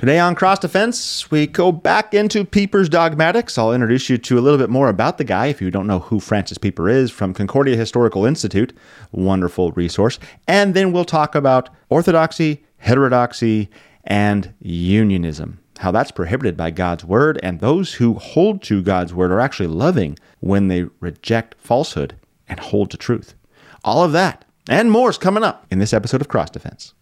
Today on Cross Defense, we go back into Pieper's dogmatics. I'll introduce you to a little bit more about the guy if you don't know who Francis Pieper is from Concordia Historical Institute, wonderful resource. And then we'll talk about orthodoxy, heterodoxy, and unionism. How that's prohibited by God's word, and those who hold to God's word are actually loving when they reject falsehood and hold to truth. All of that and more is coming up in this episode of Cross Defense.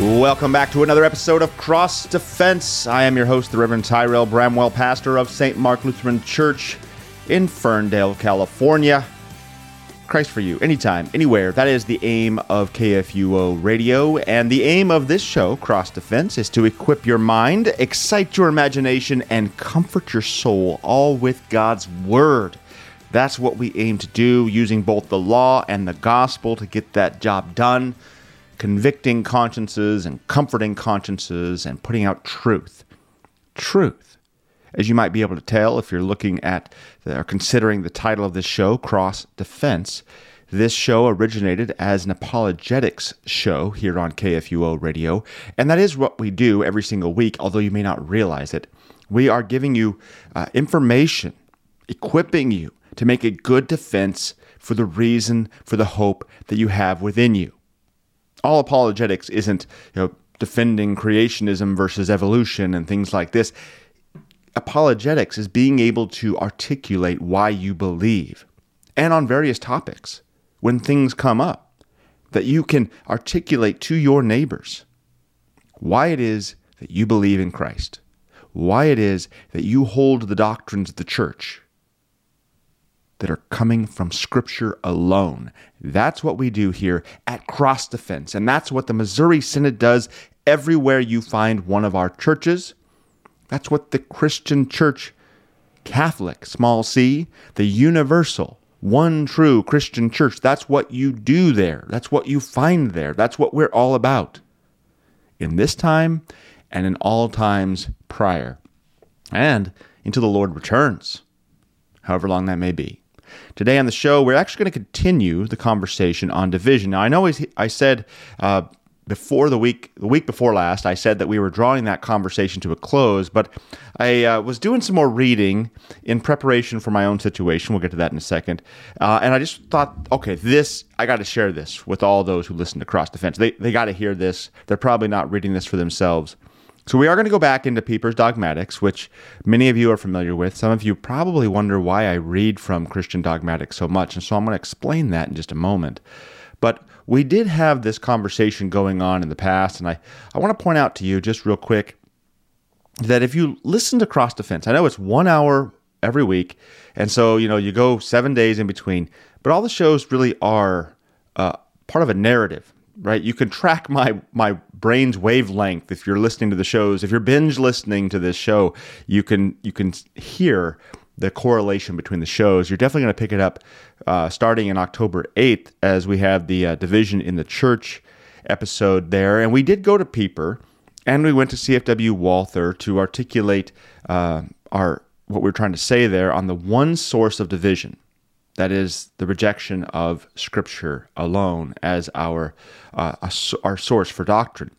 Welcome back to another episode of Cross Defense. I am your host, the Reverend Tyrell Bramwell, pastor of St. Mark Lutheran Church in Ferndale, California. Christ for you, anytime, anywhere. That is the aim of KFUO Radio. And the aim of this show, Cross Defense, is to equip your mind, excite your imagination, and comfort your soul, all with God's Word. That's what we aim to do, using both the law and the gospel to get that job done convicting consciences and comforting consciences and putting out truth. Truth. As you might be able to tell if you're looking at or considering the title of this show, Cross Defense, this show originated as an apologetics show here on KFUO Radio, and that is what we do every single week, although you may not realize it. We are giving you uh, information, equipping you to make a good defense for the reason, for the hope that you have within you all apologetics isn't you know defending creationism versus evolution and things like this. Apologetics is being able to articulate why you believe and on various topics when things come up that you can articulate to your neighbors why it is that you believe in Christ, why it is that you hold the doctrines of the church that are coming from Scripture alone. That's what we do here at Cross Defense. And that's what the Missouri Synod does everywhere you find one of our churches. That's what the Christian Church, Catholic, small c, the universal, one true Christian church, that's what you do there. That's what you find there. That's what we're all about. In this time and in all times prior. And until the Lord returns, however long that may be. Today on the show, we're actually going to continue the conversation on division. Now, I know I said uh, before the week, the week before last, I said that we were drawing that conversation to a close, but I uh, was doing some more reading in preparation for my own situation. We'll get to that in a second. Uh, and I just thought, okay, this, I got to share this with all those who listen to Cross Defense. They, they got to hear this. They're probably not reading this for themselves. So we are going to go back into Pieper's Dogmatics, which many of you are familiar with. Some of you probably wonder why I read from Christian Dogmatics so much, and so I'm going to explain that in just a moment. But we did have this conversation going on in the past, and I, I want to point out to you just real quick that if you listen to Cross Defense, I know it's one hour every week, and so you know you go seven days in between, but all the shows really are uh, part of a narrative right? You can track my my brain's wavelength if you're listening to the shows. If you're binge listening to this show, you can you can hear the correlation between the shows. You're definitely going to pick it up uh, starting in October 8th as we have the uh, division in the church episode there, and we did go to Pieper and we went to CFW Walther to articulate uh, our what we we're trying to say there on the one source of division that is the rejection of Scripture alone as our uh, our source for doctrine.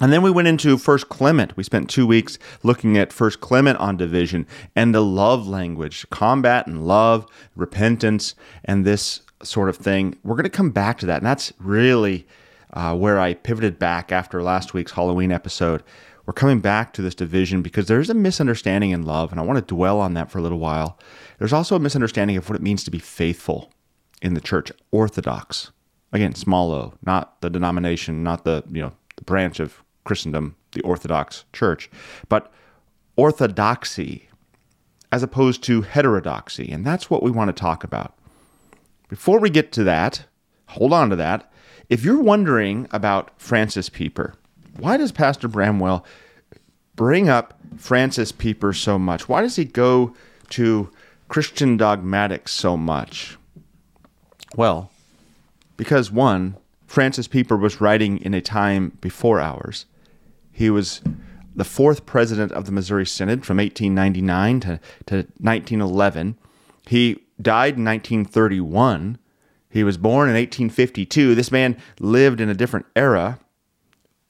And then we went into First Clement. We spent two weeks looking at First Clement on division and the love language, combat and love, repentance, and this sort of thing. We're going to come back to that, and that's really uh, where I pivoted back after last week's Halloween episode. We're coming back to this division because there's a misunderstanding in love, and I want to dwell on that for a little while. There's also a misunderstanding of what it means to be faithful in the church, orthodox. Again, small o, not the denomination, not the, you know, the branch of Christendom, the Orthodox Church, but orthodoxy as opposed to heterodoxy. And that's what we want to talk about. Before we get to that, hold on to that. If you're wondering about Francis Pieper, why does Pastor Bramwell bring up Francis Pieper so much? Why does he go to Christian dogmatics so much? Well, because one, Francis Pieper was writing in a time before ours. He was the fourth president of the Missouri Synod from 1899 to, to 1911. He died in 1931. He was born in 1852. This man lived in a different era,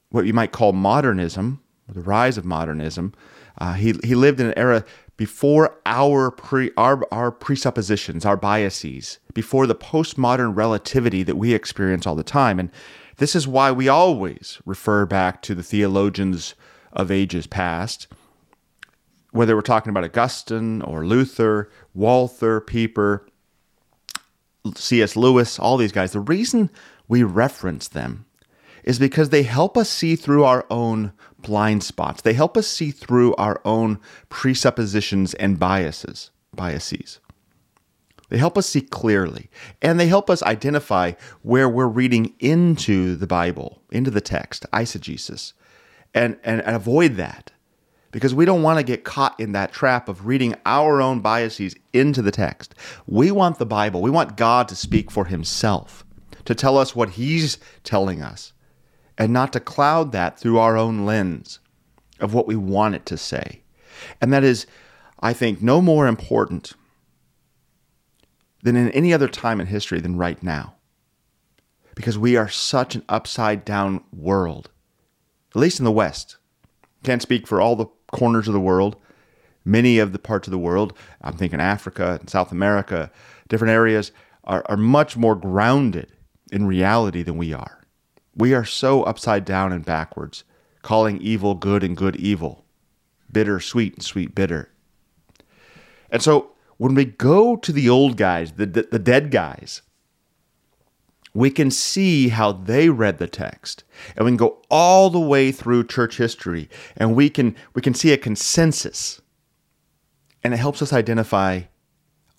what you might call modernism, the rise of modernism. Uh, he, he lived in an era before our, pre, our, our presuppositions, our biases, before the postmodern relativity that we experience all the time. And this is why we always refer back to the theologians of ages past, whether we're talking about Augustine or Luther, Walther, Pieper, C.S. Lewis, all these guys. The reason we reference them is because they help us see through our own blind spots. They help us see through our own presuppositions and biases, biases. They help us see clearly, and they help us identify where we're reading into the Bible, into the text, eisegesis, and, and, and avoid that because we don't want to get caught in that trap of reading our own biases into the text. We want the Bible, we want God to speak for Himself, to tell us what He's telling us, and not to cloud that through our own lens of what we want it to say. And that is, I think, no more important than in any other time in history than right now. Because we are such an upside down world, at least in the West. Can't speak for all the corners of the world, many of the parts of the world. I'm thinking Africa and South America, different areas are, much more grounded in reality than we are. We are so upside down and backwards, calling evil good and good evil, bitter sweet and sweet bitter. And so when we go to the old guys, the, the, the dead guys, we can see how they read the text. And we can go all the way through church history and we can we can see a consensus. And it helps us identify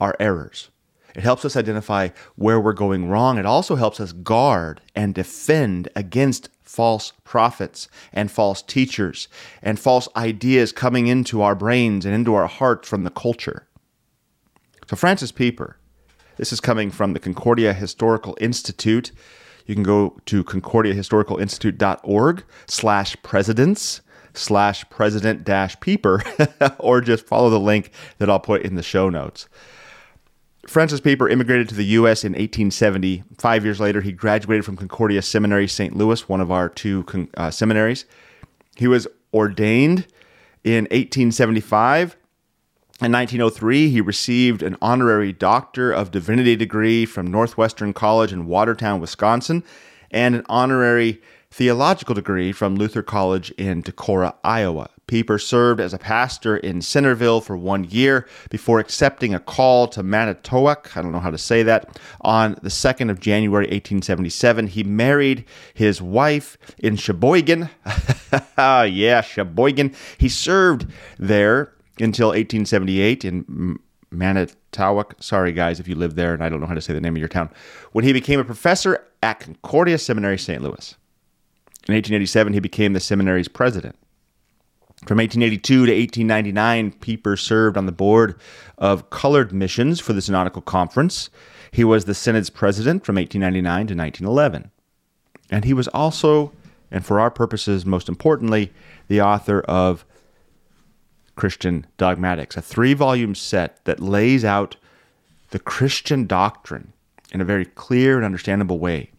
our errors it helps us identify where we're going wrong it also helps us guard and defend against false prophets and false teachers and false ideas coming into our brains and into our hearts from the culture so francis pieper this is coming from the Concordia Historical Institute. You can go to concordiahistoricalinstitute.org slash presidents slash president dash Pieper, or just follow the link that I'll put in the show notes. Francis Pieper immigrated to the U.S. in 1870. Five years later, he graduated from Concordia Seminary, St. Louis, one of our two uh, seminaries. He was ordained in 1875 in 1903, he received an honorary Doctor of Divinity degree from Northwestern College in Watertown, Wisconsin, and an honorary theological degree from Luther College in Decorah, Iowa. Pieper served as a pastor in Centerville for one year before accepting a call to Manitowoc, I don't know how to say that, on the 2nd of January 1877. He married his wife in Sheboygan. yeah, Sheboygan. He served there until 1878 in Manitowoc. Sorry, guys, if you live there and I don't know how to say the name of your town. When he became a professor at Concordia Seminary, St. Louis. In 1887, he became the seminary's president. From 1882 to 1899, Pieper served on the board of colored missions for the Synodical Conference. He was the Synod's president from 1899 to 1911. And he was also, and for our purposes, most importantly, the author of Christian Dogmatics, a three volume set that lays out the Christian doctrine in a very clear and understandable way.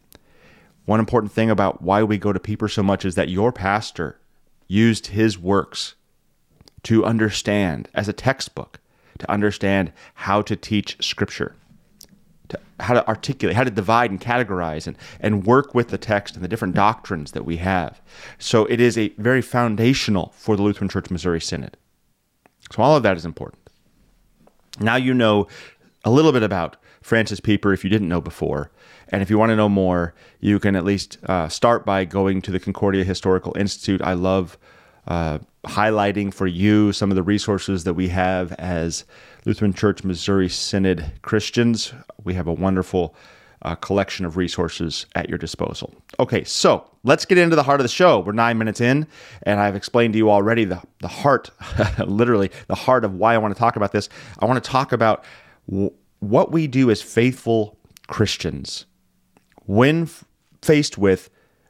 One important thing about why we go to Pieper so much is that your pastor used his works to understand, as a textbook, to understand how to teach Scripture, to, how to articulate, how to divide and categorize, and, and work with the text and the different doctrines that we have. So it is a very foundational for the Lutheran Church Missouri Synod. So all of that is important. Now you know a little bit about Francis Pieper if you didn't know before. And if you want to know more, you can at least uh, start by going to the Concordia Historical Institute. I love uh, highlighting for you some of the resources that we have as Lutheran Church Missouri Synod Christians. We have a wonderful uh, collection of resources at your disposal. Okay, so let's get into the heart of the show. We're nine minutes in, and I've explained to you already the, the heart, literally, the heart of why I want to talk about this. I want to talk about w- what we do as faithful Christians when faced with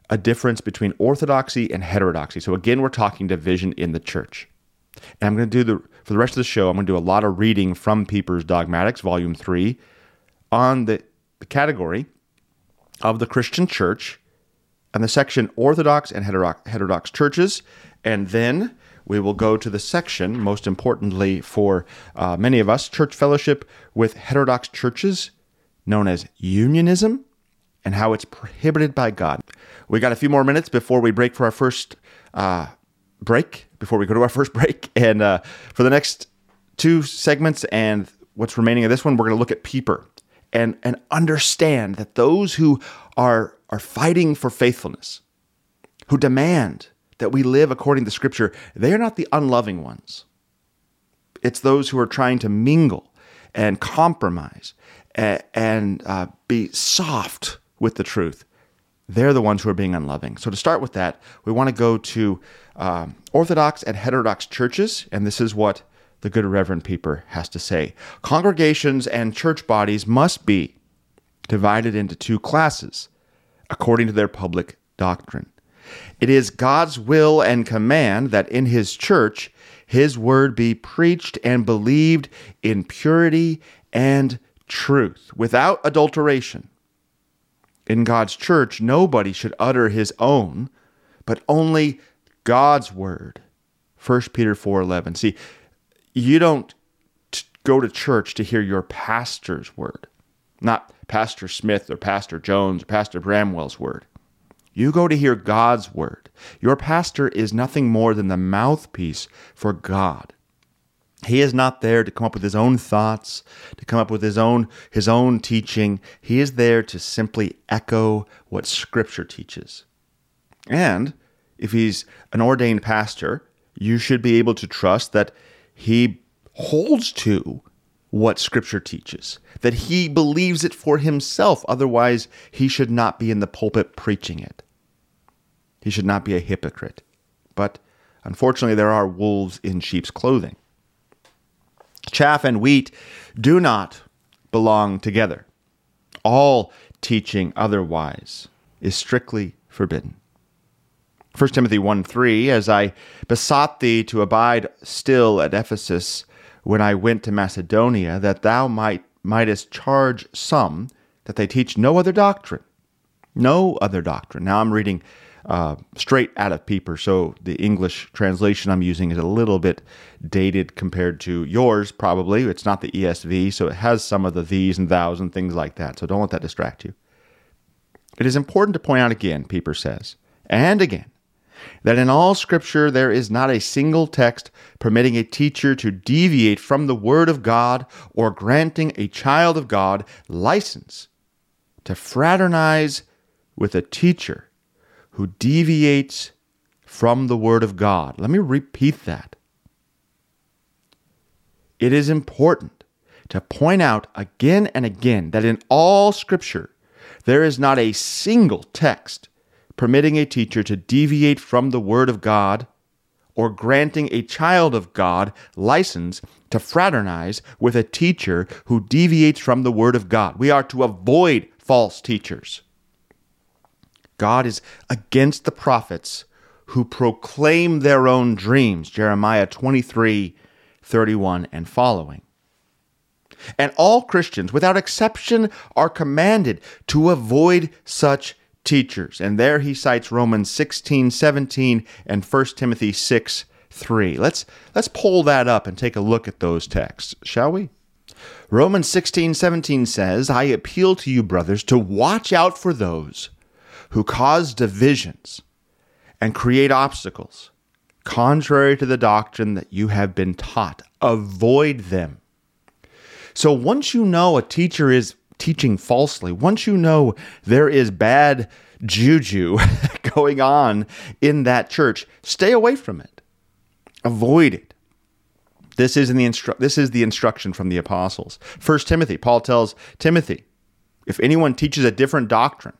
a difference between orthodoxy and heterodoxy. So, again, we're talking division in the church. And I'm going to do the for the rest of the show, I'm going to do a lot of reading from Pieper's Dogmatics, Volume 3, on the, the category of the Christian church and the section Orthodox and heterodox churches. And then we will go to the section, most importantly for uh, many of us, church fellowship with heterodox churches, known as unionism, and how it's prohibited by God. We got a few more minutes before we break for our first uh, break before we go to our first break. And uh, for the next two segments and what's remaining of this one, we're going to look at Pieper and and understand that those who are are fighting for faithfulness, who demand that we live according to Scripture, they are not the unloving ones. It's those who are trying to mingle and compromise and, and uh, be soft with the truth they're the ones who are being unloving. So, to start with that, we want to go to um, Orthodox and heterodox churches, and this is what the good Reverend Pieper has to say. Congregations and church bodies must be divided into two classes according to their public doctrine. It is God's will and command that in His church, His word be preached and believed in purity and truth, without adulteration in God's church, nobody should utter his own, but only God's word. 1 Peter 4:11. See, you don't t- go to church to hear your pastor's word, not Pastor Smith or Pastor Jones or Pastor Bramwell's word. You go to hear God's word. Your pastor is nothing more than the mouthpiece for God. He is not there to come up with his own thoughts, to come up with his own his own teaching. He is there to simply echo what scripture teaches. And if he's an ordained pastor, you should be able to trust that he holds to what scripture teaches, that he believes it for himself. Otherwise, he should not be in the pulpit preaching it. He should not be a hypocrite. But unfortunately, there are wolves in sheep's clothing. Chaff and wheat do not belong together. All teaching otherwise is strictly forbidden. 1 Timothy 1 3, as I besought thee to abide still at Ephesus when I went to Macedonia, that thou might mightest charge some that they teach no other doctrine. No other doctrine. Now I'm reading uh, straight out of Pieper. So the English translation I'm using is a little bit dated compared to yours, probably. It's not the ESV, so it has some of the these and thous and things like that. So don't let that distract you. It is important to point out again, Pieper says, and again, that in all Scripture there is not a single text permitting a teacher to deviate from the Word of God or granting a child of God license to fraternize with a teacher who deviates from the Word of God. Let me repeat that. It is important to point out again and again that in all Scripture, there is not a single text permitting a teacher to deviate from the Word of God or granting a child of God license to fraternize with a teacher who deviates from the Word of God. We are to avoid false teachers. God is against the prophets who proclaim their own dreams, Jeremiah 23 31 and following. And all Christians, without exception, are commanded to avoid such teachers. And there he cites Romans 16 17 and 1 Timothy 6 3. Let's, let's pull that up and take a look at those texts, shall we? Romans 16 17 says, I appeal to you, brothers, to watch out for those who cause divisions and create obstacles contrary to the doctrine that you have been taught. Avoid them. So once you know a teacher is teaching falsely, once you know there is bad juju going on in that church, stay away from it. Avoid it. This is in the instru- this is the instruction from the apostles. First Timothy, Paul tells Timothy, if anyone teaches a different doctrine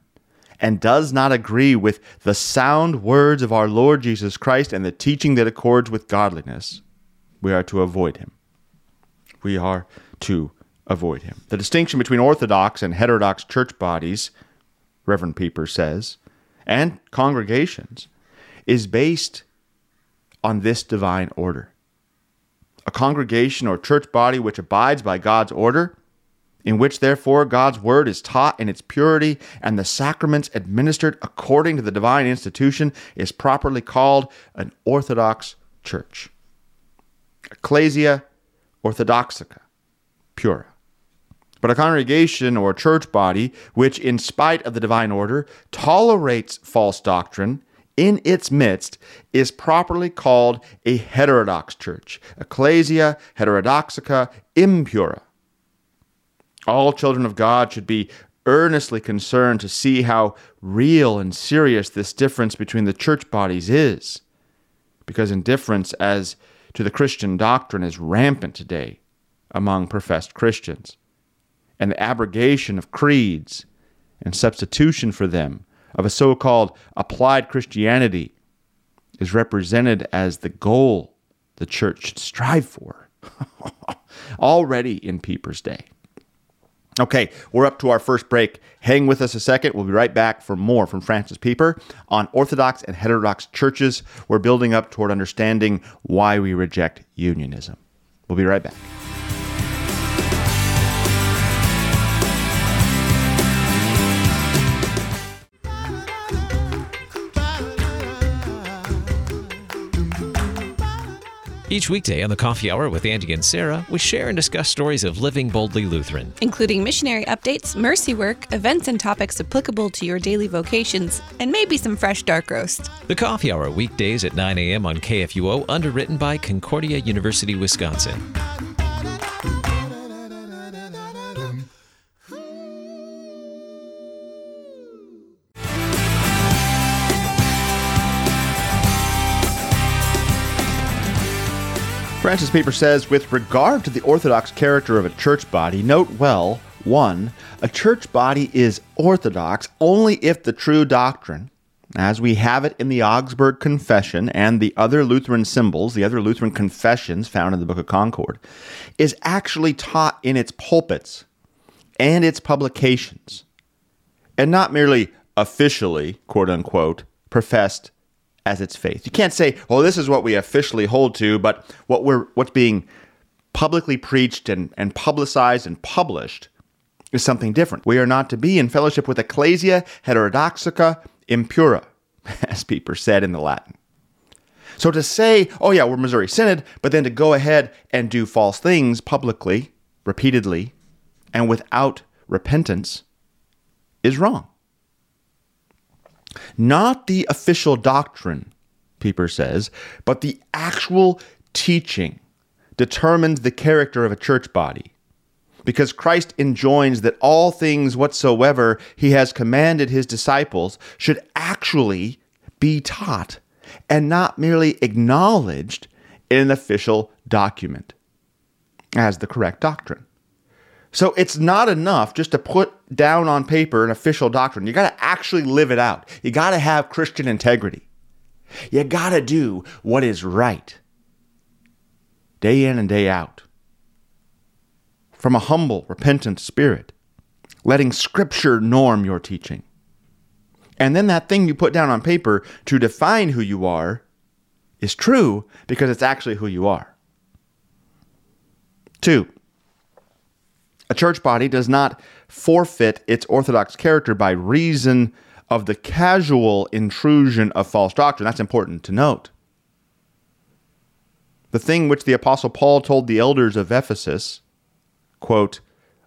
and does not agree with the sound words of our Lord Jesus Christ and the teaching that accords with godliness, we are to avoid him. We are to avoid him. The distinction between Orthodox and heterodox church bodies, Reverend Pieper says, and congregations is based on this divine order. a congregation or church body which abides by God's order, in which therefore God's word is taught in its purity and the sacraments administered according to the divine institution, is properly called an Orthodox church. Ecclesia Orthodoxica, pura. But a congregation or church body which, in spite of the divine order, tolerates false doctrine in its midst is properly called a heterodox church, ecclesia heterodoxica impura. All children of God should be earnestly concerned to see how real and serious this difference between the church bodies is, because indifference as to the Christian doctrine is rampant today among professed Christians, and the abrogation of creeds and substitution for them of a so called applied Christianity is represented as the goal the church should strive for already in Pieper's day. Okay, we're up to our first break. Hang with us a second. We'll be right back for more from Francis Pieper on Orthodox and heterodox churches. We're building up toward understanding why we reject unionism. We'll be right back. Each weekday on the Coffee Hour with Andy and Sarah, we share and discuss stories of living boldly Lutheran, including missionary updates, mercy work, events and topics applicable to your daily vocations, and maybe some fresh dark roast. The Coffee Hour weekdays at 9 a.m. on KFUO, underwritten by Concordia University, Wisconsin. Francis Pieper says, with regard to the orthodox character of a church body, note well, one, a church body is orthodox only if the true doctrine, as we have it in the Augsburg Confession and the other Lutheran symbols, the other Lutheran confessions found in the Book of Concord, is actually taught in its pulpits and its publications, and not merely officially, quote unquote, professed as its faith. You can't say, "Well, this is what we officially hold to," but what we're what's being publicly preached and, and publicized and published is something different. We are not to be in fellowship with ecclesia heterodoxica impura, as Pieper said in the Latin. So to say, oh yeah, we're Missouri Synod, but then to go ahead and do false things publicly, repeatedly, and without repentance is wrong. Not the official doctrine, Pieper says, but the actual teaching determines the character of a church body. Because Christ enjoins that all things whatsoever he has commanded his disciples should actually be taught and not merely acknowledged in an official document as the correct doctrine. So it's not enough just to put down on paper an official doctrine. You got to actually live it out. You got to have Christian integrity. You got to do what is right day in and day out from a humble, repentant spirit, letting Scripture norm your teaching. And then that thing you put down on paper to define who you are is true because it's actually who you are. Two, church body does not forfeit its orthodox character by reason of the casual intrusion of false doctrine. That's important to note. The thing which the Apostle Paul told the elders of Ephesus, quote,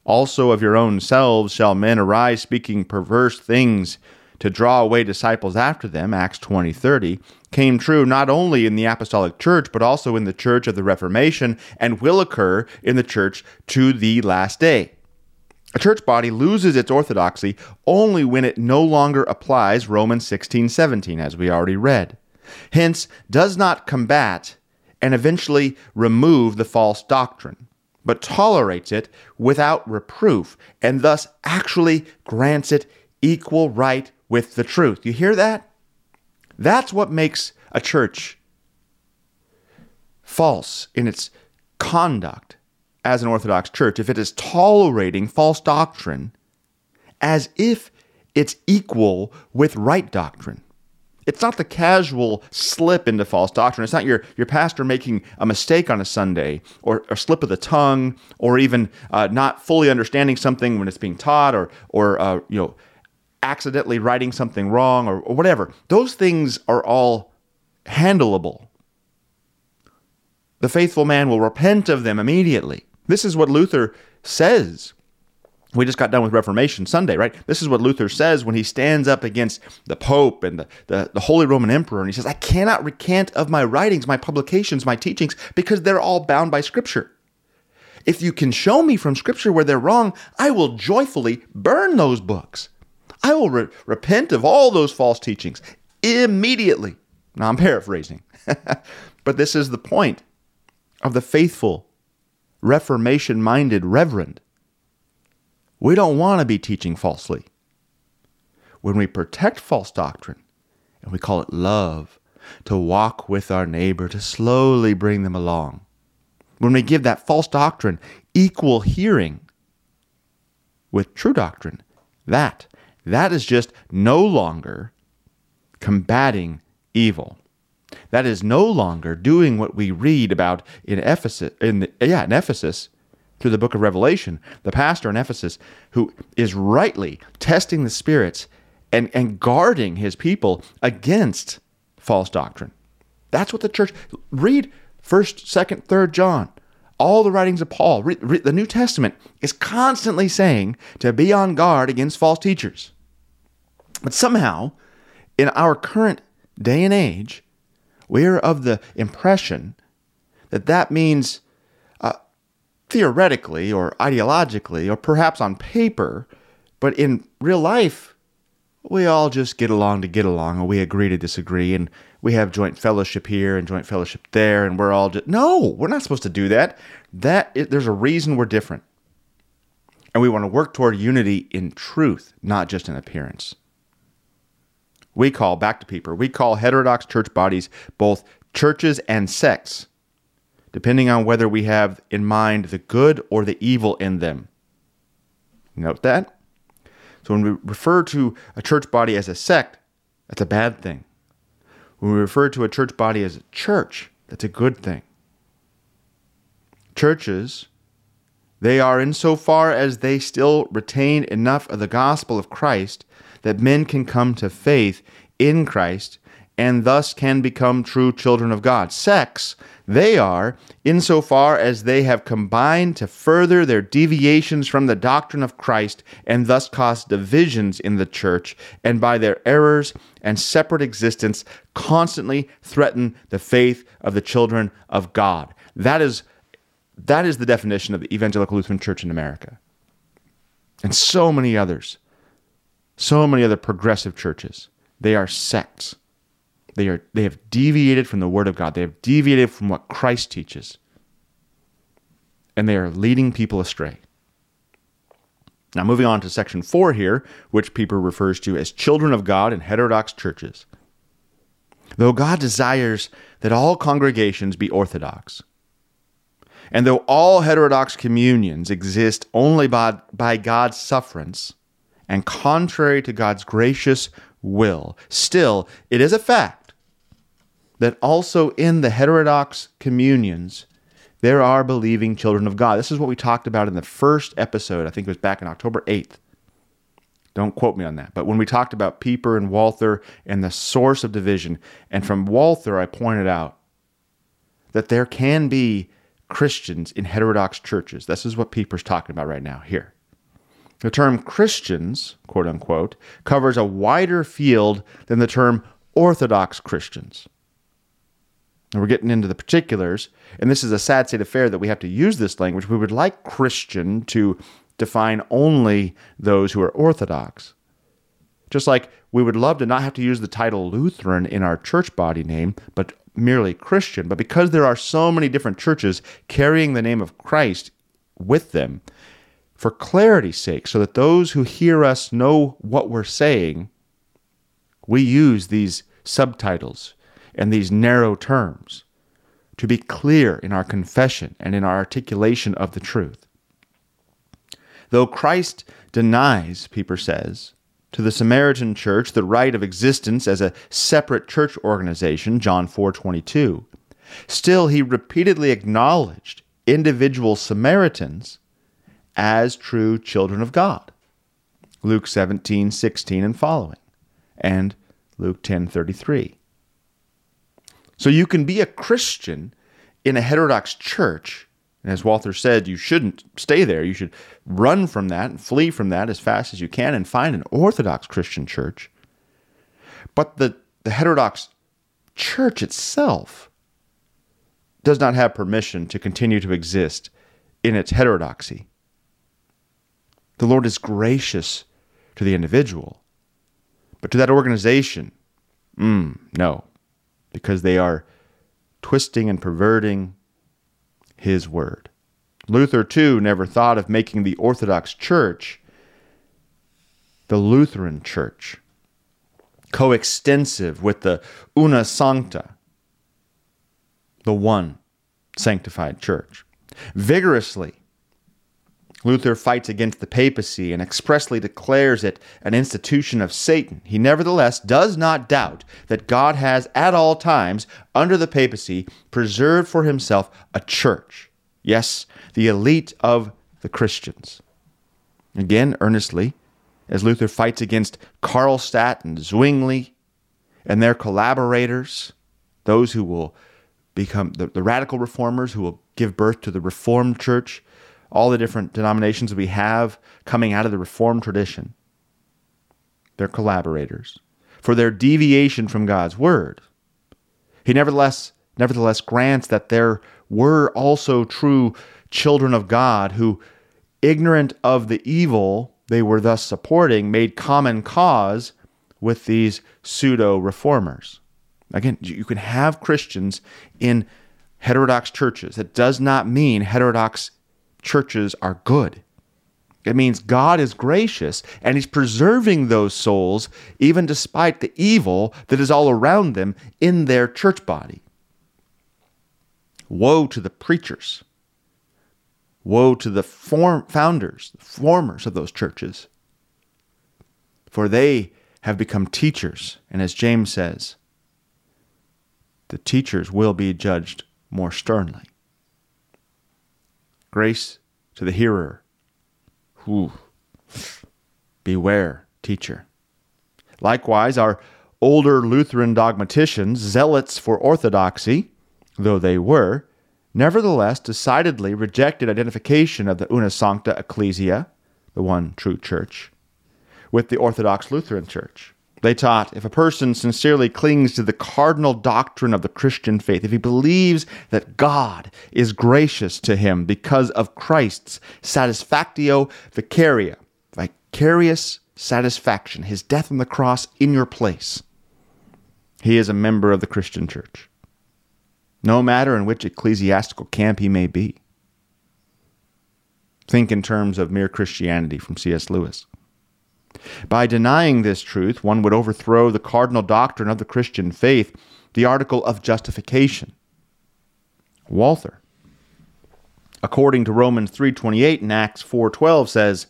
also of your own selves shall men arise speaking perverse things to draw away disciples after them, Acts 20 30, came true not only in the apostolic church, but also in the church of the Reformation, and will occur in the church to the last day. A church body loses its orthodoxy only when it no longer applies Romans 16 17, as we already read. Hence, does not combat and eventually remove the false doctrine, but tolerates it without reproof, and thus actually grants it equal right with the truth. You hear that? That's what makes a church false in its conduct as an Orthodox church if it is tolerating false doctrine as if it's equal with right doctrine. It's not the casual slip into false doctrine. It's not your, your pastor making a mistake on a Sunday or a slip of the tongue or even uh, not fully understanding something when it's being taught or, or uh, you know, accidentally writing something wrong or, or whatever. Those things are all handleable. The faithful man will repent of them immediately. This is what Luther says we just got done with Reformation Sunday, right? This is what Luther says when he stands up against the Pope and the, the, the, Holy Roman Emperor, and he says, I cannot recant of my writings, my publications, my teachings, because they're all bound by Scripture. If you can show me from Scripture where they're wrong, I will joyfully burn those books. I will re- repent of all those false teachings immediately. Now, I'm paraphrasing, but this is the point of the faithful, Reformation minded reverend we don't want to be teaching falsely. When we protect false doctrine, and we call it love, to walk with our neighbor, to slowly bring them along. When we give that false doctrine equal hearing with true doctrine, that, that is just no longer combating evil. That is no longer doing what we read about in Ephesus, in the, yeah, in Ephesus, through the book of Revelation, the pastor in Ephesus who is rightly testing the spirits and, and guarding his people against false doctrine. That's what the church read 1st, 2nd, 3rd John. All the writings of Paul, the New Testament is constantly saying to be on guard against false teachers. But somehow, in our current day and age, we are of the impression that that means uh, theoretically or ideologically or perhaps on paper, but in real life, we all just get along to get along and we agree to disagree and we have joint fellowship here and joint fellowship there and we're all just no we're not supposed to do that. That there's a reason we're different. And we want to work toward unity in truth not just in appearance we call back to people we call heterodox church bodies both churches and sects depending on whether we have in mind the good or the evil in them. Note that. So when we refer to a church body as a sect, that's a bad thing. When we refer to a church body as a church, that's a good thing. Churches, they are insofar as they still retain enough of the gospel of Christ that men can come to faith in Christ and thus can become true children of God. Sects, they are, insofar as they have combined to further their deviations from the doctrine of Christ and thus cause divisions in the church, and by their errors and separate existence constantly threaten the faith of the children of God. That is, that is the definition of the Evangelical Lutheran Church in America. And so many others, so many other progressive churches. They are sects. They are they have deviated from the word of God. They have deviated from what Christ teaches. And they are leading people astray. Now moving on to section 4 here, which Pieper refers to as children of God in heterodox churches. Though God desires that all congregations be orthodox, and though all heterodox communions exist only by, by God's sufferance and contrary to God's gracious will, still, it is a fact that also in the heterodox communions, there are believing children of God. This is what we talked about in the first episode. I think it was back in October 8th. Don't quote me on that. But when we talked about Pieper and Walther and the source of division, and from Walther, I pointed out that there can be Christians in heterodox churches. This is what Pieper's talking about right now here. The term Christians, quote unquote, covers a wider field than the term Orthodox Christians. And we're getting into the particulars, and this is a sad state of affair that we have to use this language. We would like Christian to define only those who are Orthodox. Just like we would love to not have to use the title Lutheran in our church body name, but merely Christian. But because there are so many different churches carrying the name of Christ with them, for clarity's sake, so that those who hear us know what we're saying, we use these subtitles and these narrow terms, to be clear in our confession and in our articulation of the truth. Though Christ denies, Pieper says, to the Samaritan church the right of existence as a separate church organization, John 4:22. Still he repeatedly acknowledged individual Samaritans as true children of God. Luke 17:16 and following, and Luke 10:33. So you can be a Christian in a heterodox church and as Walther said, you shouldn't stay there. You should run from that and flee from that as fast as you can and find an Orthodox Christian church. But the, the heterodox church itself does not have permission to continue to exist in its heterodoxy. The Lord is gracious to the individual, but to that organization, mm, no, because they are twisting and perverting his word. Luther, too, never thought of making the Orthodox Church the Lutheran Church, coextensive with the Una Sancta, the one sanctified church. Vigorously, Luther fights against the papacy and expressly declares it an institution of Satan. He nevertheless does not doubt that God has at all times, under the papacy, preserved for himself a church. Yes, the elite of the Christians. Again, earnestly, as Luther fights against Karlstadt and Zwingli and their collaborators, those who will become the, the radical reformers who will give birth to the Reformed Church all the different denominations we have coming out of the Reformed tradition. They're collaborators for their deviation from God's word. He nevertheless nevertheless grants that there were also true children of God who ignorant of the evil they were thus supporting made common cause with these pseudo reformers. Again, you can have Christians in heterodox churches. That does not mean heterodox churches are good. It means God is gracious and He's preserving those souls even despite the evil that is all around them in their church body. Woe to the preachers. Woe to the form, founders, the formers of those churches. For they have become teachers. And as James says, the teachers will be judged more sternly. Grace to the hearer. Whew. Beware, teacher. Likewise, our older Lutheran dogmaticians, zealots for orthodoxy, though they were, nevertheless decidedly rejected identification of the una sancta ecclesia, the one true church, with the Orthodox Lutheran Church. They taught if a person sincerely clings to the cardinal doctrine of the Christian faith, if he believes that God is gracious to him because of Christ's satisfactio vicaria, vicarious satisfaction, his death on the cross in your place, he is a member of the Christian church, no matter in which ecclesiastical camp he may be. Think in terms of mere Christianity from C.S. Lewis. By denying this truth, one would overthrow the cardinal doctrine of the Christian faith, the article of justification. Walther, according to Romans 3:28 and Acts 4:12 says,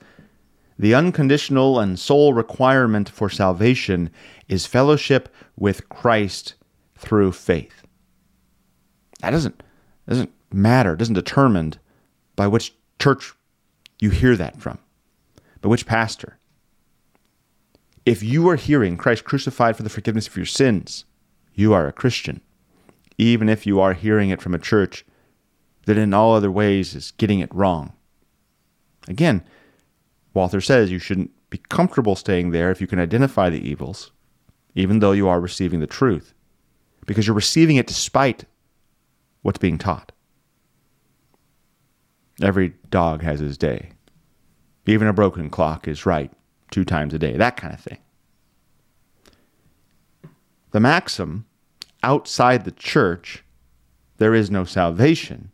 "The unconditional and sole requirement for salvation is fellowship with Christ through faith." That doesn't doesn't matter, doesn't determine by which church you hear that from, by which pastor. If you are hearing Christ crucified for the forgiveness of your sins, you are a Christian, even if you are hearing it from a church that in all other ways is getting it wrong. Again, Walther says you shouldn't be comfortable staying there if you can identify the evils, even though you are receiving the truth, because you're receiving it despite what's being taught. Every dog has his day. Even a broken clock is right two times a day, that kind of thing. The maxim outside the church, there is no salvation.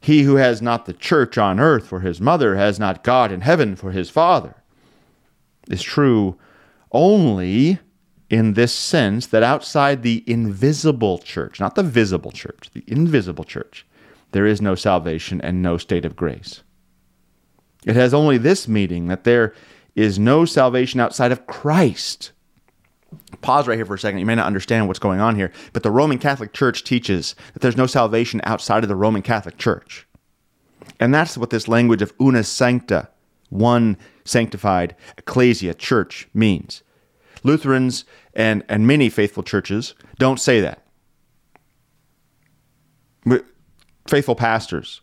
He who has not the church on earth for his mother has not God in heaven for his father is true only in this sense that outside the invisible church, not the visible church, the invisible church, there is no salvation and no state of grace. It has only this meaning that there is no salvation outside of Christ. Pause right here for a second. You may not understand what's going on here, but the Roman Catholic Church teaches that there's no salvation outside of the Roman Catholic Church. And that's what this language of una sancta, one sanctified ecclesia, church, means. Lutherans and, and many faithful churches don't say that. Faithful pastors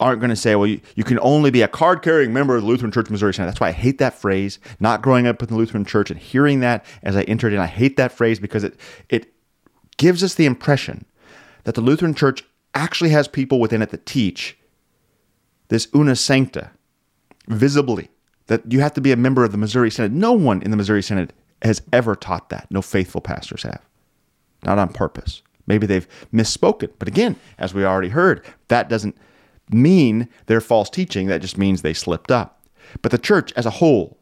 aren't going to say, well, you, you can only be a card carrying member of the Lutheran Church Missouri Synod. That's why I hate that phrase. Not growing up in the Lutheran Church and hearing that as I entered in, I hate that phrase because it, it gives us the impression that the Lutheran Church actually has people within it that teach this una sancta visibly, that you have to be a member of the Missouri Synod. No one in the Missouri Synod has ever taught that. No faithful pastors have, not on purpose. Maybe they've misspoken. But again, as we already heard, that doesn't mean they're false teaching. That just means they slipped up. But the church as a whole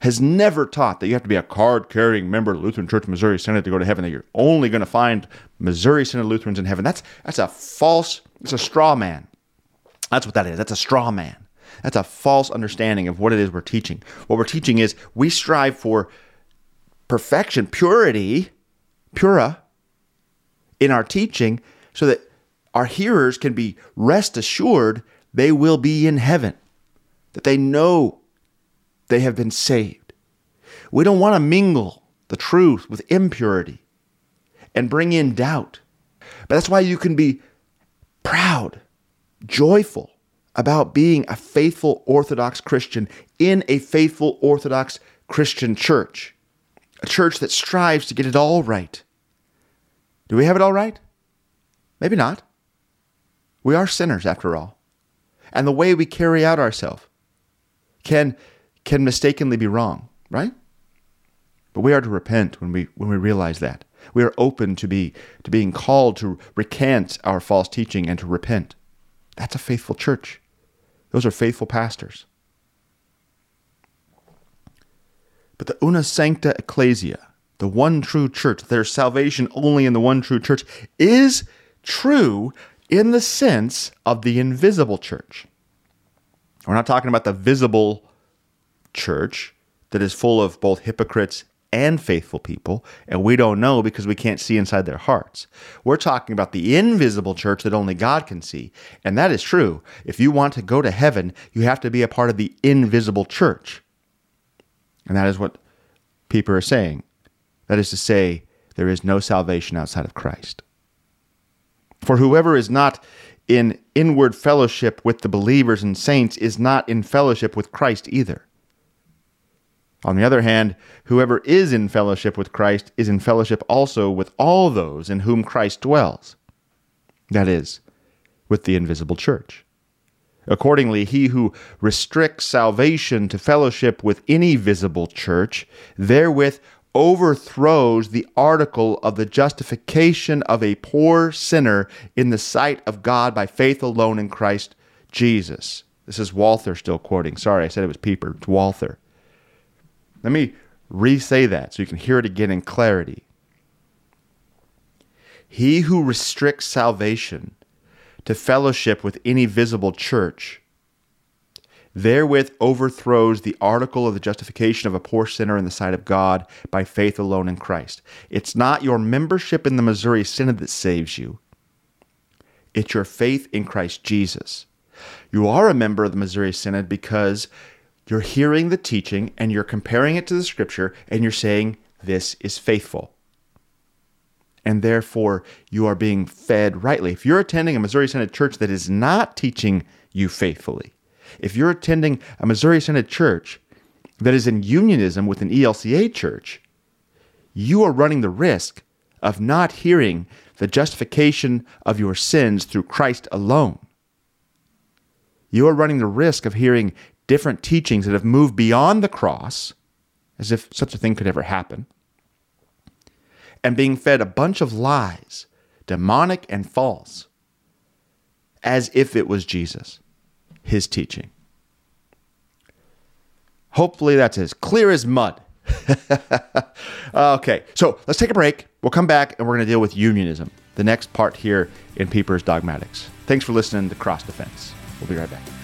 has never taught that you have to be a card carrying member of Lutheran Church Missouri Synod to go to heaven, that you're only going to find Missouri Synod Lutherans in heaven. That's, that's a false, it's a straw man. That's what that is. That's a straw man. That's a false understanding of what it is we're teaching. What we're teaching is we strive for perfection, purity, pura, in our teaching so that our hearers can be rest assured they will be in heaven, that they know they have been saved. We don't want to mingle the truth with impurity and bring in doubt. But that's why you can be proud, joyful about being a faithful Orthodox Christian in a faithful Orthodox Christian church, a church that strives to get it all right. Do we have it all right? Maybe not. We are sinners, after all. And the way we carry out ourselves can, can mistakenly be wrong, right? But we are to repent when we, when we realize that. We are open to, be, to being called to recant our false teaching and to repent. That's a faithful church. Those are faithful pastors. But the una sancta ecclesia, the one true church, there's salvation only in the one true church, is true in the sense of the invisible church. We're not talking about the visible church that is full of both hypocrites and faithful people, and we don't know because we can't see inside their hearts. We're talking about the invisible church that only God can see, and that is true. If you want to go to heaven, you have to be a part of the invisible church. And that is what people are saying. That is to say, there is no salvation outside of Christ. For whoever is not in inward fellowship with the believers and saints is not in fellowship with Christ either. On the other hand, whoever is in fellowship with Christ is in fellowship also with all those in whom Christ dwells. That is, with the invisible church. Accordingly, he who restricts salvation to fellowship with any visible church therewith overthrows the article of the justification of a poor sinner in the sight of God by faith alone in Christ Jesus. This is Walther still quoting. Sorry, I said it was Pieper. It's Walther. Let me re say that so you can hear it again in clarity. He who restricts salvation to fellowship with any visible church therewith overthrows the article of the justification of a poor sinner in the sight of God by faith alone in Christ. It's not your membership in the Missouri Synod that saves you, it's your faith in Christ Jesus. You are a member of the Missouri Synod because you're hearing the teaching and you're comparing it to the scripture and you're saying, This is faithful. And therefore, you are being fed rightly. If you're attending a Missouri Synod church that is not teaching you faithfully, if you're attending a Missouri Synod church that is in unionism with an ELCA church, you are running the risk of not hearing the justification of your sins through Christ alone. You are running the risk of hearing different teachings that have moved beyond the cross, as if such a thing could ever happen, and being fed a bunch of lies, demonic and false, as if it was Jesus his teaching. Hopefully, that's as clear as mud. okay, so let's take a break. We'll come back and we're going to deal with unionism, the next part here in Pieper's Dogmatics. Thanks for listening to Cross Defense. We'll be right back.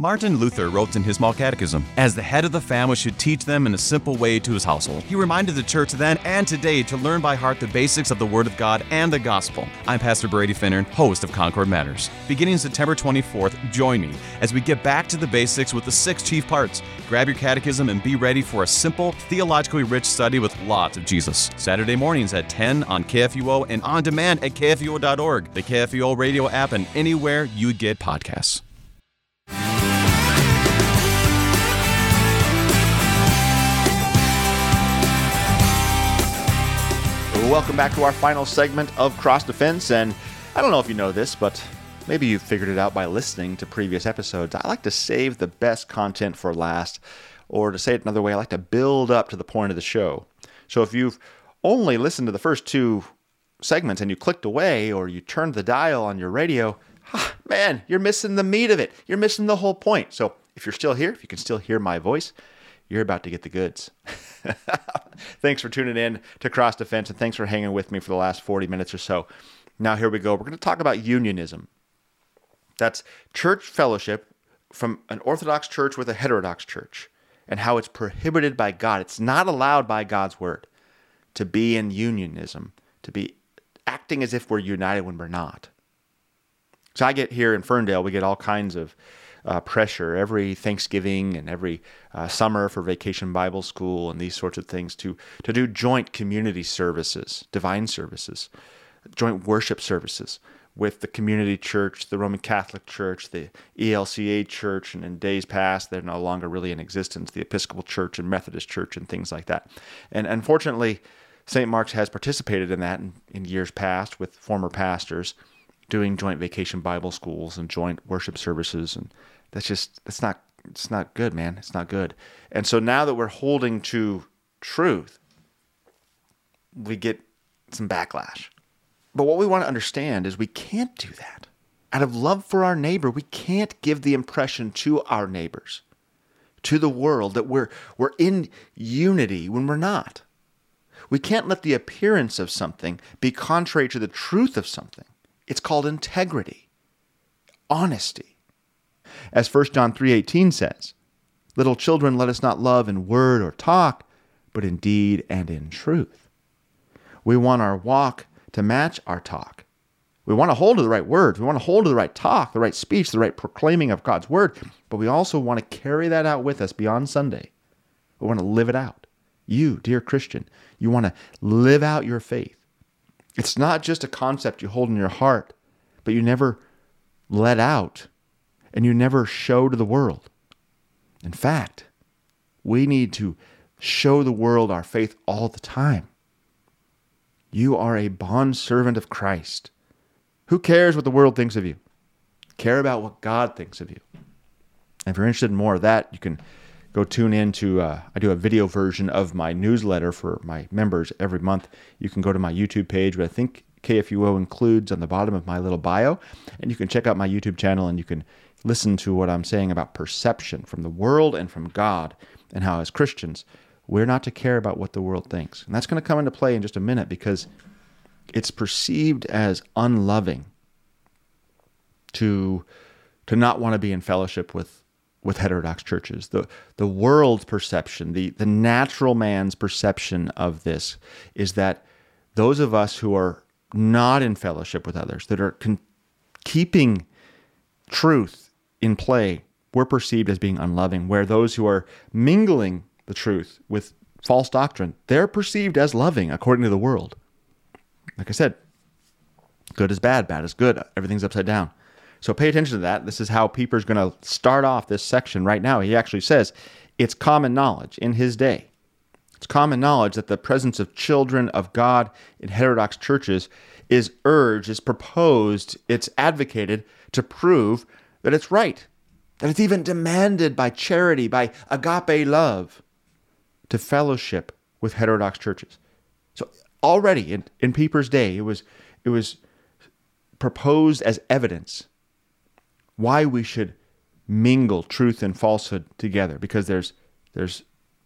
Martin Luther wrote in his small catechism, as the head of the family should teach them in a simple way to his household. He reminded the church then and today to learn by heart the basics of the Word of God and the Gospel. I'm Pastor Brady Finnern, host of Concord Matters. Beginning September 24th, join me as we get back to the basics with the six chief parts. Grab your catechism and be ready for a simple, theologically rich study with lots of Jesus. Saturday mornings at 10 on KFUO and on demand at KFUO.org, the KFUO radio app, and anywhere you get podcasts. Welcome back to our final segment of Cross Defense. And I don't know if you know this, but maybe you've figured it out by listening to previous episodes. I like to save the best content for last, or to say it another way, I like to build up to the point of the show. So if you've only listened to the first two segments and you clicked away or you turned the dial on your radio, ah, man, you're missing the meat of it. You're missing the whole point. So if you're still here, if you can still hear my voice, you're about to get the goods. thanks for tuning in to Cross Defense and thanks for hanging with me for the last 40 minutes or so. Now, here we go. We're going to talk about unionism. That's church fellowship from an Orthodox church with a heterodox church and how it's prohibited by God. It's not allowed by God's word to be in unionism, to be acting as if we're united when we're not. So I get here in Ferndale, we get all kinds of uh, pressure every Thanksgiving and every uh, summer for Vacation Bible School and these sorts of things to to do joint community services, divine services, joint worship services with the community church, the Roman Catholic Church, the ELCA Church, and in days past they're no longer really in existence, the Episcopal Church and Methodist Church and things like that. And unfortunately, St. Mark's has participated in that in, in years past with former pastors doing joint vacation Bible schools and joint worship services, and that's just that's not it's not good, man. It's not good. And so now that we're holding to truth, we get some backlash. But what we want to understand is we can't do that. Out of love for our neighbor, we can't give the impression to our neighbors, to the world, that we're, we're in unity when we're not. We can't let the appearance of something be contrary to the truth of something. It's called integrity, honesty. As 1 John 3:18 says, "Little children, let us not love in word or talk, but in deed and in truth." We want our walk to match our talk. We want to hold to the right words. We want to hold to the right talk, the right speech, the right proclaiming of God's word, but we also want to carry that out with us beyond Sunday. We want to live it out. You, dear Christian, you want to live out your faith. It's not just a concept you hold in your heart, but you never let out and you never show to the world. In fact, we need to show the world our faith all the time. You are a bond servant of Christ. Who cares what the world thinks of you? Care about what God thinks of you. And if you're interested in more of that, you can go tune in to uh, i do a video version of my newsletter for my members every month. You can go to my youtube page but i think kfuo includes on the bottom of my little bio and you can check out my youtube channel and you can listen to what i'm saying about perception from the world and from god and how as christians we're not to care about what the world thinks. And that's going to come into play in just a minute because it's perceived as unloving to to not want to be in fellowship with with heterodox churches. The the world's perception, the the natural man's perception of this is that those of us who are not in fellowship with others, that are con- keeping truth in play, we're perceived as being unloving. Where those who are mingling the truth with false doctrine, they're perceived as loving according to the world. Like I said, good is bad, bad is good. Everything's upside down. So pay attention to that. This is how Pieper's going to start off this section right now. He actually says it's common knowledge in his day. It's common knowledge that the presence of children of God in heterodox churches is urged, is proposed, it's advocated to prove that it's right, that it's even demanded by charity, by agape love, to fellowship with heterodox churches. So already in, in Pieper's day, it was it was proposed as evidence why we should mingle truth and falsehood together because there's there's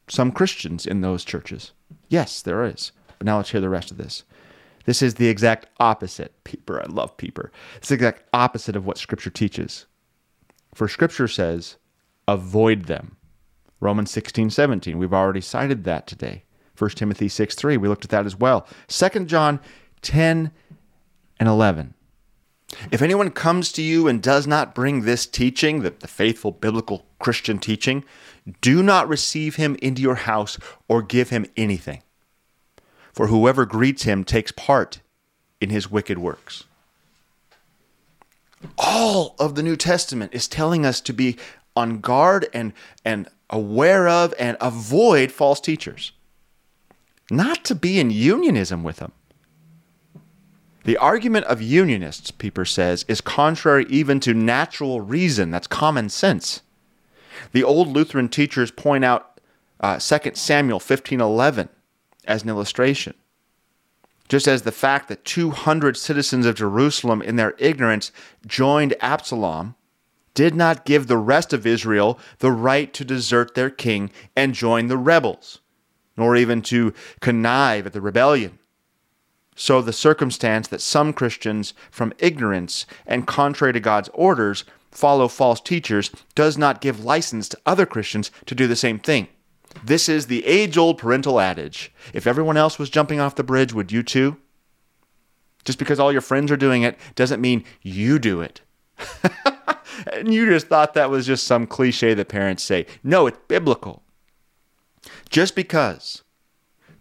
some Christians in those churches. Yes, there is. But now let's hear the rest of this. This is the exact opposite. Pieper, I love Pieper. It's the exact opposite of what Scripture teaches. For Scripture says, avoid them. Romans 16, 17. We've already cited that today. 1 Timothy 6, 3. We looked at that as well. 2 John 10 and 11. If anyone comes to you and does not bring this teaching, the, the faithful biblical Christian teaching, do not receive him into your house or give him anything. For whoever greets him takes part in his wicked works. All of the New Testament is telling us to be on guard and, and aware of and avoid false teachers, not to be in unionism with them. The argument of unionists, Pieper says, is contrary even to natural reason. That's common sense. The old Lutheran teachers point out uh, 2 Samuel 15:11 as an illustration. Just as the fact that 200 citizens of Jerusalem in their ignorance joined Absalom did not give the rest of Israel the right to desert their king and join the rebels, nor even to connive at the rebellion. So the circumstance that some Christians, from ignorance and contrary to God's orders, follow false teachers does not give license to other Christians to do the same thing. This is the age old parental adage. If everyone else was jumping off the bridge, would you too? Just because all your friends are doing it doesn't mean you do it. and you just thought that was just some cliche that parents say. No, it's biblical. Just because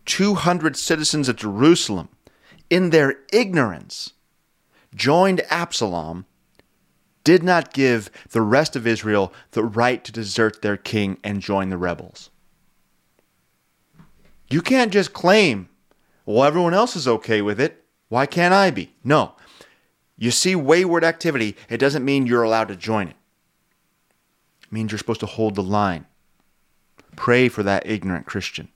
200 citizens of Jerusalem, in their ignorance, joined Absalom, did not give the rest of Israel the right to desert their king and join the rebels. You can't just claim, well, everyone else is okay with it. Why can't I be? No. You see wayward activity, it doesn't mean you're allowed to join it. It means you're supposed to hold the line. Pray for that ignorant Christian.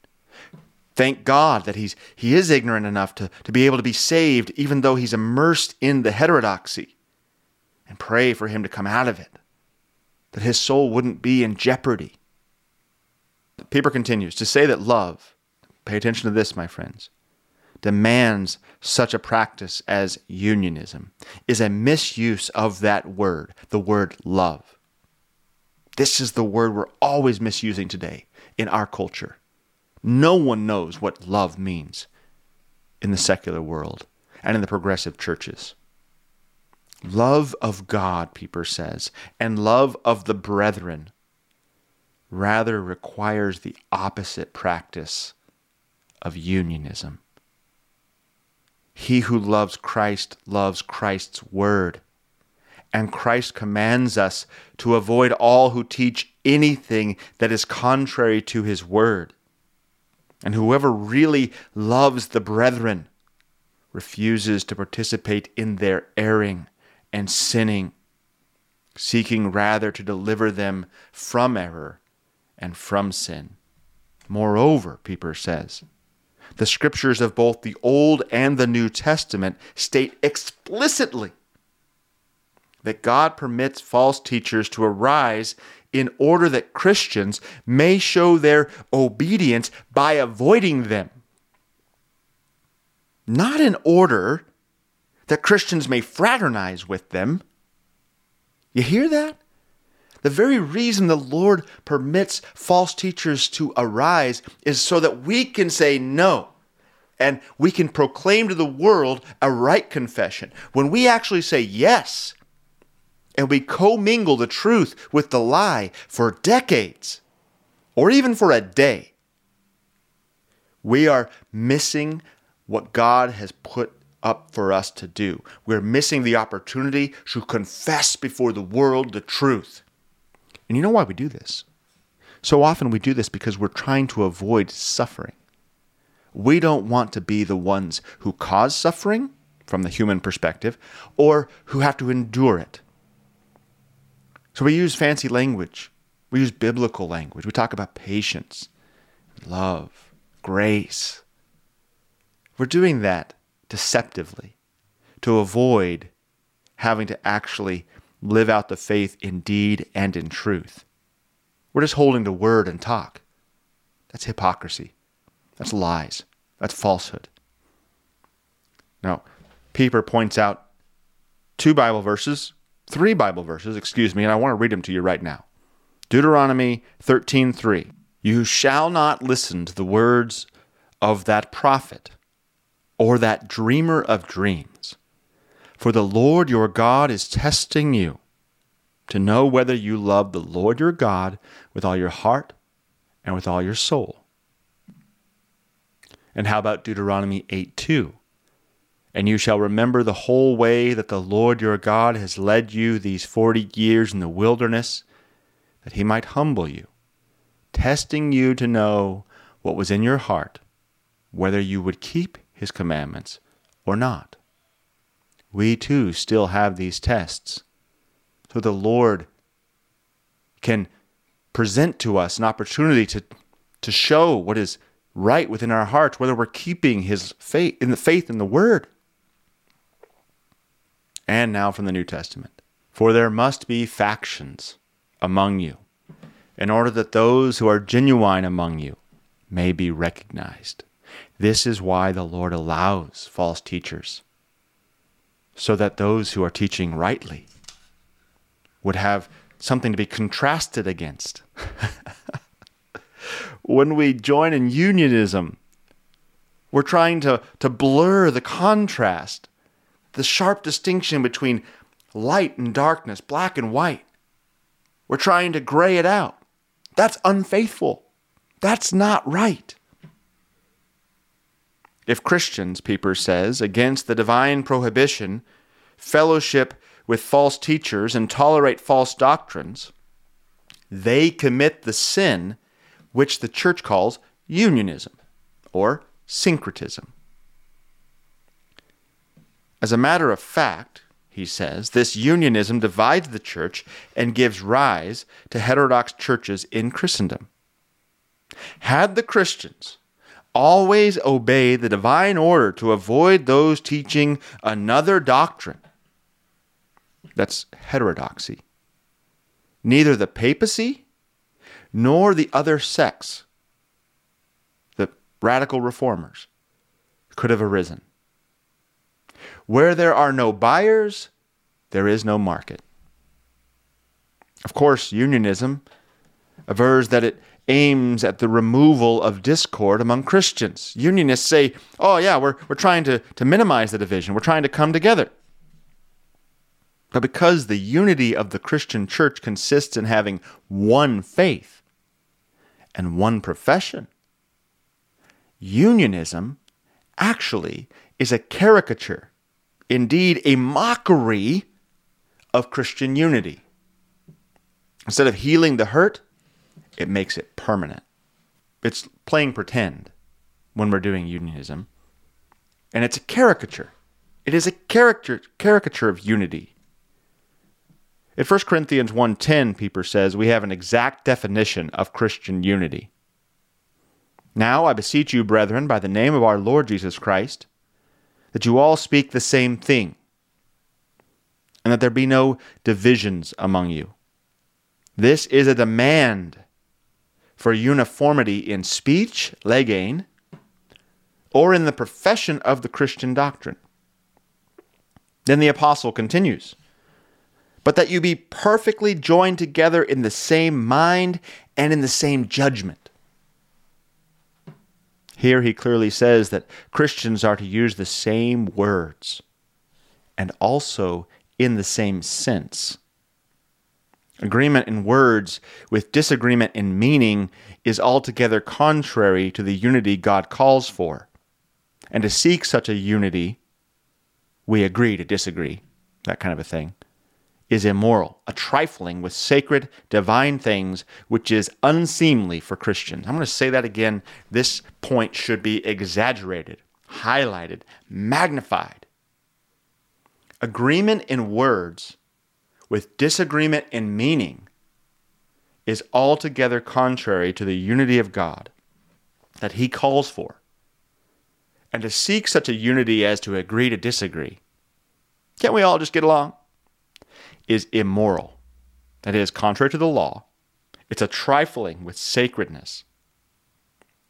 Thank God that he's, he is ignorant enough to, to be able to be saved, even though he's immersed in the heterodoxy. And pray for him to come out of it, that his soul wouldn't be in jeopardy. Pieper continues to say that love, pay attention to this, my friends, demands such a practice as unionism is a misuse of that word, the word love. This is the word we're always misusing today in our culture. No one knows what love means in the secular world and in the progressive churches. Love of God, Pieper says, and love of the brethren rather requires the opposite practice of unionism. He who loves Christ loves Christ's word. And Christ commands us to avoid all who teach anything that is contrary to his word. And whoever really loves the brethren refuses to participate in their erring and sinning, seeking rather to deliver them from error and from sin. Moreover, Pieper says, the scriptures of both the Old and the New Testament state explicitly that God permits false teachers to arise in order that Christians may show their obedience by avoiding them. Not in order that Christians may fraternize with them. You hear that? The very reason the Lord permits false teachers to arise is so that we can say no and we can proclaim to the world a right confession. When we actually say yes and we commingle the truth with the lie for decades or even for a day, we are missing what God has put up for us to do. We're missing the opportunity to confess before the world the truth. And you know why we do this? So often we do this because we're trying to avoid suffering. We don't want to be the ones who cause suffering from the human perspective or who have to endure it. So we use fancy language. We use biblical language. We talk about patience, love, grace. We're doing that deceptively to avoid having to actually live out the faith in deed and in truth. We're just holding the word and talk. That's hypocrisy. That's lies. That's falsehood. Now, Pieper points out two Bible verses, three Bible verses, excuse me, and I want to read them to you right now. Deuteronomy 13:3 You shall not listen to the words of that prophet or that dreamer of dreams. For the Lord your God is testing you to know whether you love the Lord your God with all your heart and with all your soul. And how about Deuteronomy 8 2? And you shall remember the whole way that the Lord your God has led you these forty years in the wilderness, that he might humble you, testing you to know what was in your heart, whether you would keep his commandments or not. We too still have these tests. So the Lord can present to us an opportunity to, to show what is right within our hearts, whether we're keeping his faith in the faith in the word and now from the New Testament. For there must be factions among you, in order that those who are genuine among you may be recognized. This is why the Lord allows false teachers, so that those who are teaching rightly would have something to be contrasted against. when we join in unionism, we're trying to, to blur the contrast the sharp distinction between light and darkness, black and white. We're trying to gray it out. That's unfaithful. That's not right. If Christians, Pieper says, against the divine prohibition, fellowship with false teachers and tolerate false doctrines, they commit the sin which the church calls unionism or syncretism. As a matter of fact, he says, this unionism divides the church and gives rise to heterodox churches in Christendom. Had the Christians always obeyed the divine order to avoid those teaching another doctrine, that's heterodoxy, neither the papacy nor the other sects, the radical reformers, could have arisen. Where there are no buyers, there is no market. Of course, unionism avers that it aims at the removal of discord among Christians. Unionists say, oh, yeah, we're, we're trying to, to minimize the division, we're trying to come together. But because the unity of the Christian church consists in having one faith and one profession, unionism actually is a caricature indeed a mockery of Christian unity. Instead of healing the hurt, it makes it permanent. It's playing pretend when we're doing unionism. And it's a caricature. It is a character, caricature of unity. In 1 Corinthians 1:10, Pieper says, we have an exact definition of Christian unity. Now I beseech you, brethren, by the name of our Lord Jesus Christ, that you all speak the same thing, and that there be no divisions among you. This is a demand for uniformity in speech, legein, or in the profession of the Christian doctrine. Then the apostle continues, but that you be perfectly joined together in the same mind and in the same judgment. Here he clearly says that Christians are to use the same words and also in the same sense. Agreement in words with disagreement in meaning is altogether contrary to the unity God calls for. And to seek such a unity, we agree to disagree, that kind of a thing is immoral, a trifling with sacred, divine things, which is unseemly for Christians. I'm going to say that again. This point should be exaggerated, highlighted, magnified. Agreement in words with disagreement in meaning is altogether contrary to the unity of God that He calls for. And to seek such a unity as to agree to disagree, can't we all just get along? Is immoral. That is, contrary to the law. It's a trifling with sacredness.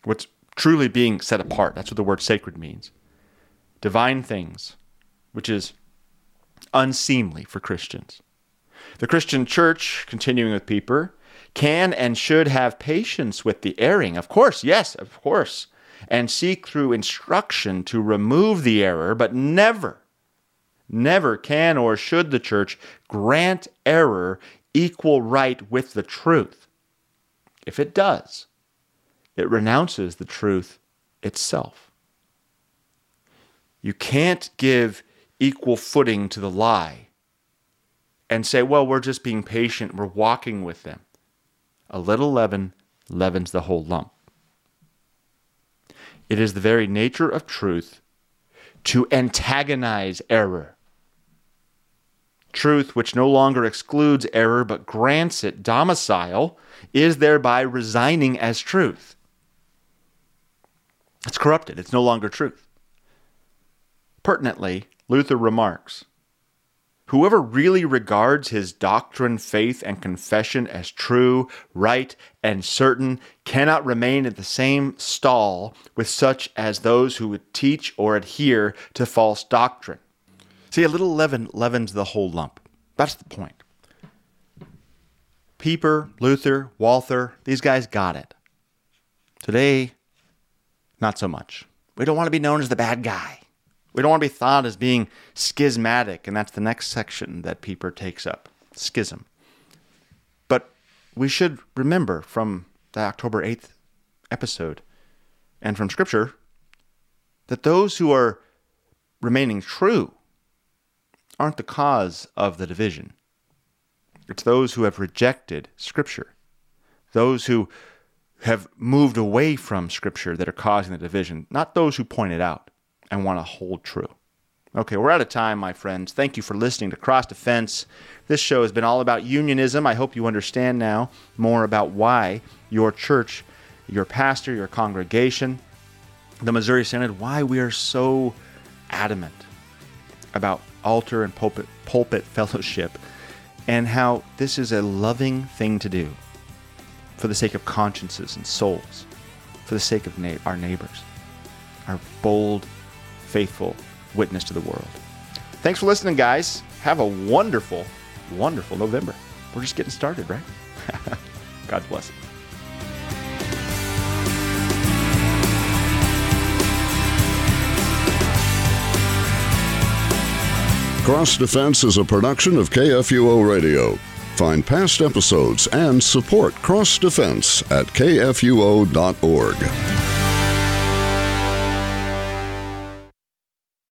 What's truly being set apart. That's what the word sacred means. Divine things, which is unseemly for Christians. The Christian church, continuing with Pieper, can and should have patience with the erring. Of course, yes, of course. And seek through instruction to remove the error, but never, never can or should the church grant error equal right with the truth. If it does, it renounces the truth itself. You can't give equal footing to the lie and say, well, we're just being patient, we're walking with them. A little leaven leavens the whole lump. It is the very nature of truth to antagonize error. Truth, which no longer excludes error but grants it domicile, is thereby resigning as truth. It's corrupted, it's no longer truth. Pertinently, Luther remarks Whoever really regards his doctrine, faith, and confession as true, right, and certain cannot remain in the same stall with such as those who would teach or adhere to false doctrine. See, a little leaven leavens the whole lump. That's the point. Pieper, Luther, Walther, these guys got it. Today, not so much. We don't want to be known as the bad guy. We don't want to be thought as being schismatic, and that's the next section that Pieper takes up schism. But we should remember from the October 8th episode and from Scripture that those who are remaining true aren't the cause of the division. It's those who have rejected Scripture, those who have moved away from Scripture that are causing the division, not those who point it out and want to hold true. Okay, we're out of time, my friends. Thank you for listening to Cross Defense. This show has been all about unionism. I hope you understand now more about why your church, your pastor, your congregation, the Missouri Synod, why we are so adamant about altar and pulpit, pulpit fellowship, and how this is a loving thing to do for the sake of consciences and souls, for the sake of na- our neighbors, our bold faithful witness to the world. Thanks for listening, guys. Have a wonderful, wonderful November. We're just getting started, right? God bless. Cross Defense is a production of KFUO Radio. Find past episodes and support Cross Defense at kfuo.org.